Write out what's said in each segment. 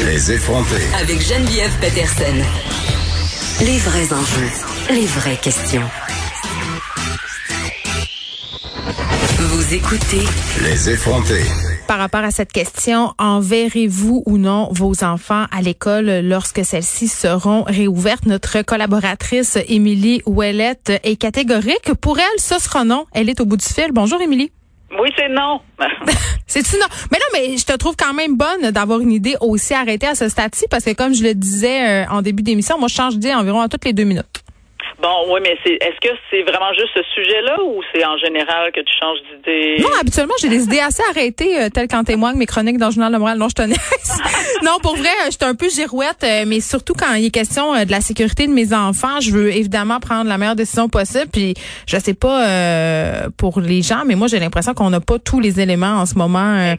Les effronter. Avec Geneviève Peterson. Les vrais enjeux, les vraies questions. Vous écoutez Les effronter. Par rapport à cette question, enverrez-vous ou non vos enfants à l'école lorsque celles-ci seront réouvertes? Notre collaboratrice Émilie Ouellette est catégorique. Pour elle, ce sera non. Elle est au bout du fil. Bonjour Émilie. Oui, c'est non. C'est-tu non? Mais non, mais je te trouve quand même bonne d'avoir une idée aussi arrêtée à ce stade-ci parce que comme je le disais euh, en début d'émission, moi je change d'idée environ à toutes les deux minutes. Bon, oui, mais c'est est-ce que c'est vraiment juste ce sujet-là ou c'est en général que tu changes d'idée? Non, habituellement, j'ai des idées assez arrêtées, euh, telles qu'en témoignent mes chroniques dans le Journal de Montréal. Non, je tenais. non, pour vrai, je suis un peu girouette, euh, mais surtout quand il est question euh, de la sécurité de mes enfants, je veux évidemment prendre la meilleure décision possible. Puis, je sais pas euh, pour les gens, mais moi, j'ai l'impression qu'on n'a pas tous les éléments en ce moment euh,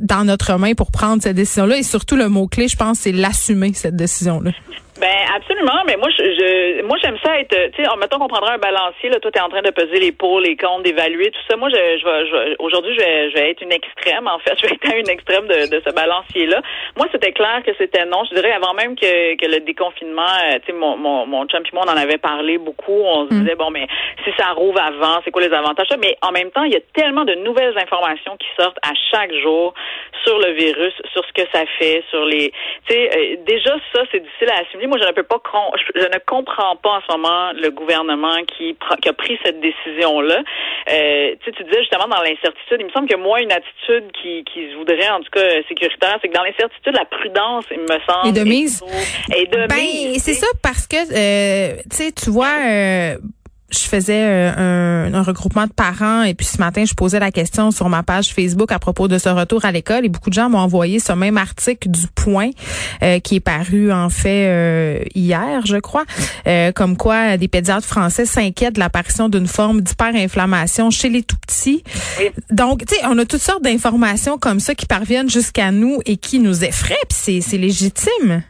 dans notre main pour prendre cette décision-là. Et surtout, le mot-clé, je pense, c'est l'assumer, cette décision-là. Ben absolument, mais moi je, je moi j'aime ça être tu sais mettons qu'on prendrait un balancier là toi tu es en train de peser les pour, les contre, d'évaluer tout ça. Moi je je vais, je aujourd'hui je vais, je vais être une extrême en fait, je vais être à une extrême de, de ce balancier là. Moi c'était clair que c'était non, je dirais avant même que, que le déconfinement euh, tu sais mon mon mon chum puis moi on en avait parlé beaucoup, on se disait bon mais si ça rouvre avant, c'est quoi les avantages mais en même temps, il y a tellement de nouvelles informations qui sortent à chaque jour sur le virus, sur ce que ça fait, sur les tu sais euh, déjà ça c'est difficile à assimiler. Moi je ne peux pas je, ne comprends pas en ce moment le gouvernement qui a pris cette décision là. Euh, tu sais, tu disais justement dans l'incertitude, il me semble que moi une attitude qui qui se voudrait en tout cas sécuritaire, c'est que dans l'incertitude la prudence, il me semble Et de mise. et de Ben, c'est ça parce que, euh, tu sais, tu vois, euh, je faisais euh, un, un regroupement de parents et puis ce matin, je posais la question sur ma page Facebook à propos de ce retour à l'école et beaucoup de gens m'ont envoyé ce même article du Point euh, qui est paru en fait euh, hier, je crois, euh, comme quoi des pédiatres français s'inquiètent de l'apparition d'une forme d'hyperinflammation chez les tout petits. Oui. Donc, tu sais, on a toutes sortes d'informations comme ça qui parviennent jusqu'à nous et qui nous effraient, puis c'est légitime.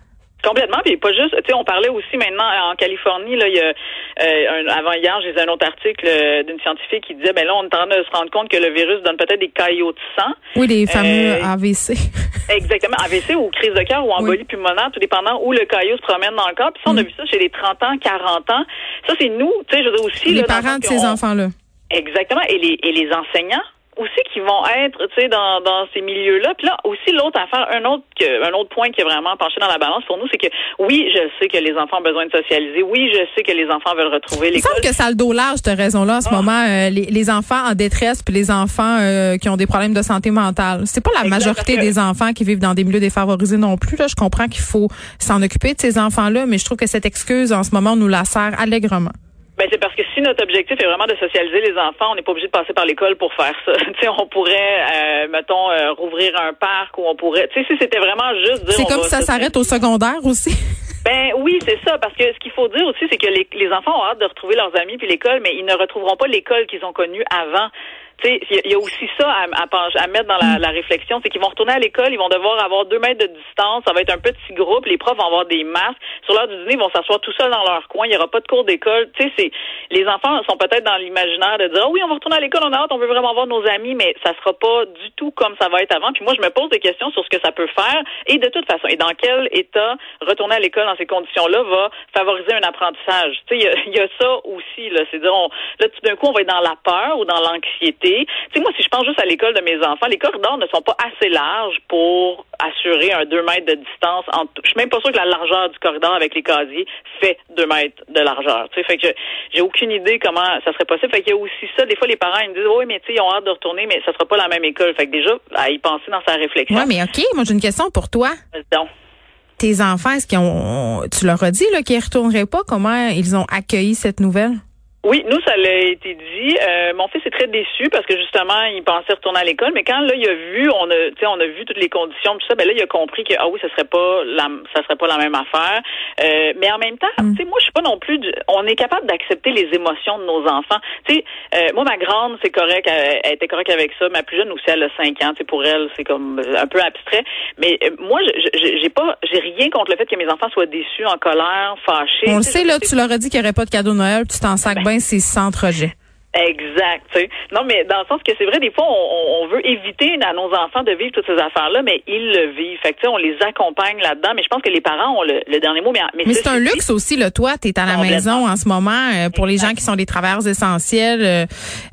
Complètement, puis pas juste, tu sais, on parlait aussi maintenant en Californie, là, il y a, euh, un- avant hier, j'ai lu un autre article euh, d'une scientifique qui disait, ben là, on est en train de se rendre compte que le virus donne peut-être des caillots de sang. Oui, les fameux Euh, AVC. Exactement, AVC ou crise de cœur ou embolie pulmonaire, tout dépendant où le caillot se promène dans le corps. Puis ça, on a vu ça chez les 30 ans, 40 ans. Ça, c'est nous, tu sais, je veux dire aussi. les là, parents de ces enfants-là. Exactement. Et les, et les enseignants aussi qui vont être, tu sais, dans, dans ces milieux-là. Puis là, aussi, l'autre affaire, un autre, que- un autre point qui est vraiment penché dans la balance pour nous, c'est que oui, je sais que les enfants ont besoin de socialiser. Oui, je sais que les enfants veulent retrouver Il me l'école. semble que ça a le dos large, cette raison-là, en ce Ah. moment, euh, les, les enfants en détresse puis les enfants euh, qui ont des problèmes de santé mentale. C'est pas la Exact, majorité que- des enfants qui vivent dans des milieux défavorisés non plus. Là. Je comprends qu'il faut s'en occuper de ces enfants-là, mais je trouve que cette excuse, en ce moment, nous la sert allègrement. Ben, c'est parce que si notre objectif est vraiment de socialiser les enfants, on n'est pas obligé de passer par l'école pour faire ça. tu sais, on pourrait, euh, mettons, euh, rouvrir un parc ou on pourrait, tu sais, si c'était vraiment juste dire. C'est comme ça s'arrête au secondaire aussi. Ben oui, c'est ça, parce que ce qu'il faut dire aussi, c'est que les, les enfants ont hâte de retrouver leurs amis puis l'école, mais ils ne retrouveront pas l'école qu'ils ont connue avant. Il y a- aussi ça à, à, à mettre dans la, la réflexion, c'est qu'ils vont retourner à l'école, ils vont devoir avoir deux mètres de distance, ça va être un petit groupe, les profs vont avoir des masques, sur l'heure du dîner, ils vont s'asseoir tout seuls dans leur coin, il n'y aura pas de cours d'école. Tu sais, les enfants sont peut-être dans l'imaginaire de dire Ah oui, on va retourner à l'école, on a hâte, on veut vraiment voir nos amis, mais ça sera pas du tout comme ça va être avant. Puis moi, je me pose des questions sur ce que ça peut faire et de toute façon, et dans quel état retourner à l'école dans ces conditions-là va favoriser un apprentissage? Tu sais, il y y, a ça aussi là, c'est dire on, là tout d'un coup on va être dans la peur ou dans l'anxiété. Tu sais, moi si je pense juste à l'école de mes enfants, les corridors ne sont pas assez larges pour assurer un 2 mètres de distance. Entre, je suis même pas sûre que la largeur du corridor avec les casiers fait 2 mètres de largeur. Tu sais, fait que j'ai aucune idée comment ça serait possible. Fait qu'il y a aussi ça. Des fois, les parents ils me disent, oui, mais tu sais, ils ont hâte de retourner, mais ça sera pas la même école. Fait que déjà, à y penser dans sa réflexion. Ouais, mais OK, moi j'ai une question pour toi. Donc, Tes enfants, est-ce qu'ils ont tu leur as dit là qu'ils ne retourneraient pas? Comment ils ont accueilli cette nouvelle? Oui, nous, ça l'a été dit. Euh, mon fils est très déçu parce que justement, il pensait retourner à l'école, mais quand là, il a vu, on a, tu sais, on a vu toutes les conditions, tout ça, ben là, il a compris que ah oui, ça serait pas la, ça serait pas la même affaire. Euh, mais en même temps, Mm. tu sais, moi, je suis pas non plus. du- on est capable d'accepter les émotions de nos enfants. Tu sais, euh, moi, ma grande, c'est correct, elle, elle était correcte avec ça. Ma plus jeune aussi, elle a 5 ans. Tu sais, pour elle, c'est comme un peu abstrait. Mais euh, moi, j'ai pas, j'ai rien contre le fait que mes enfants soient déçus, en colère, fâchés. On le sait, là, tu leur as dit qu'il n'y aurait pas de cadeau de Noël, tu t'en sacs c'est sans rejet. Exact. tu sais. Non, mais dans le sens que c'est vrai, des fois, on, on veut éviter à nos enfants de vivre toutes ces affaires-là, mais ils le vivent. Fait que, tu sais, on les accompagne là-dedans. Mais je pense que les parents ont le, le dernier mot. Mais, mais, Mais c'est un luxe aussi, là. Toi, tu es à la maison en ce moment. euh, pour les gens qui sont des travailleurs essentiels, euh,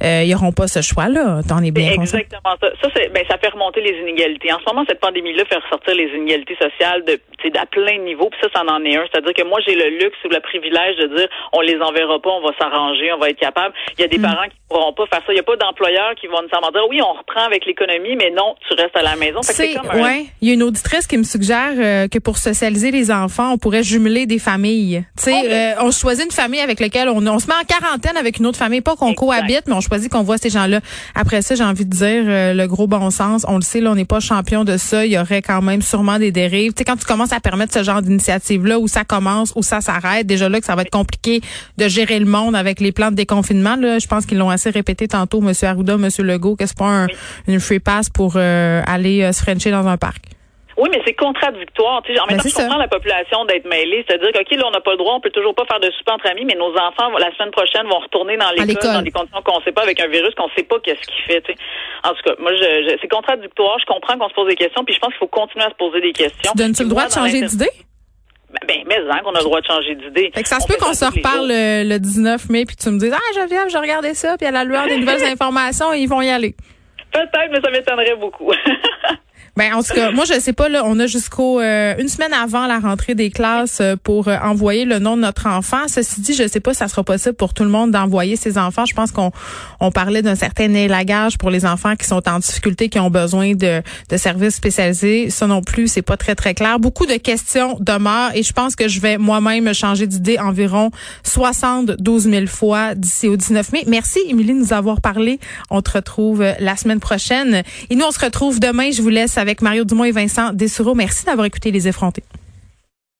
euh, ils n'auront pas ce choix-là. T'en es bien exactement ça. Ça, c'est, ben, ça fait remonter les inégalités. En ce moment, cette pandémie-là fait ressortir les inégalités sociales de, à plein de niveaux. Puis ça, ça en est un. C'est-à-dire que moi, j'ai le luxe ou le privilège de dire, on les enverra pas, on va s'arranger, on va être capable. Il y a des parents qui pourront pas faire ça. Il y a pas d'employeurs qui vont nécessairement dire, oui, on reprend avec l'économie, mais non, tu restes à la maison. C'est un- ouais, il y a une auditrice qui me suggère euh, que pour socialiser les enfants, on pourrait jumeler des familles. Tu sais, euh, on choisit une famille avec laquelle on, on se met en quarantaine avec une autre famille, pas qu'on cohabite, mais on choisit qu'on voit ces gens-là. Après ça, j'ai envie de dire euh, le gros bon sens. On le sait, là, on n'est pas champion de ça. Il y aurait quand même sûrement des dérives. Tu sais, quand tu commences à permettre ce genre d'initiative-là, où ça commence, où ça s'arrête, déjà là que ça va être compliqué de gérer le monde avec les plans de déconfinement. Là, je pense qu'ils l'ont assez répété tantôt, Monsieur Arruda, Monsieur Legault, que c'est pas un, une free pass pour euh, aller euh, se frencher dans un parc. Oui, mais c'est contradictoire. Tu sais, en même Ben, temps, je comprends ça. la population d'être mêlée. C'est-à-dire que, OK, là, on n'a pas le droit, on peut toujours pas faire de souper entre amis, mais nos enfants, la semaine prochaine, vont retourner dans l'école dans des conditions qu'on sait pas, avec un virus qu'on sait pas qu'est-ce qu'il fait. tu sais. En tout cas, moi, je, je- c'est contradictoire. Je comprends qu'on se pose des questions, puis je pense qu'il faut continuer à se poser des questions. Tu donnes-tu le droit de changer d'idée? Ben, mais hein, qu'on a le droit de changer d'idée. Fait que ça se peut qu'on se reparle le, le 19 mai puis tu me dises ah Geneviève j'ai regardé ça puis à la lueur des nouvelles informations ils vont y aller. Peut-être, mais ça m'étonnerait beaucoup. Ben en tout cas moi je sais pas là on a jusqu'au euh, une semaine avant la rentrée des classes euh, pour euh, envoyer le nom de notre enfant. Ceci dit je sais pas ça sera possible pour tout le monde d'envoyer ses enfants. Je pense qu'on on parlait d'un certain élagage pour les enfants qui sont en difficulté qui ont besoin de de services spécialisés. Ça non plus c'est pas très très clair. Beaucoup de questions demeurent et je pense que je vais moi-même changer d'idée environ 72 000 fois d'ici au 19 mai. Merci Émilie de nous avoir parlé. On te retrouve euh, la semaine prochaine et nous on se retrouve demain. Je vous laisse avec Mario Dumont et Vincent Dessureau. Merci d'avoir écouté les effrontés.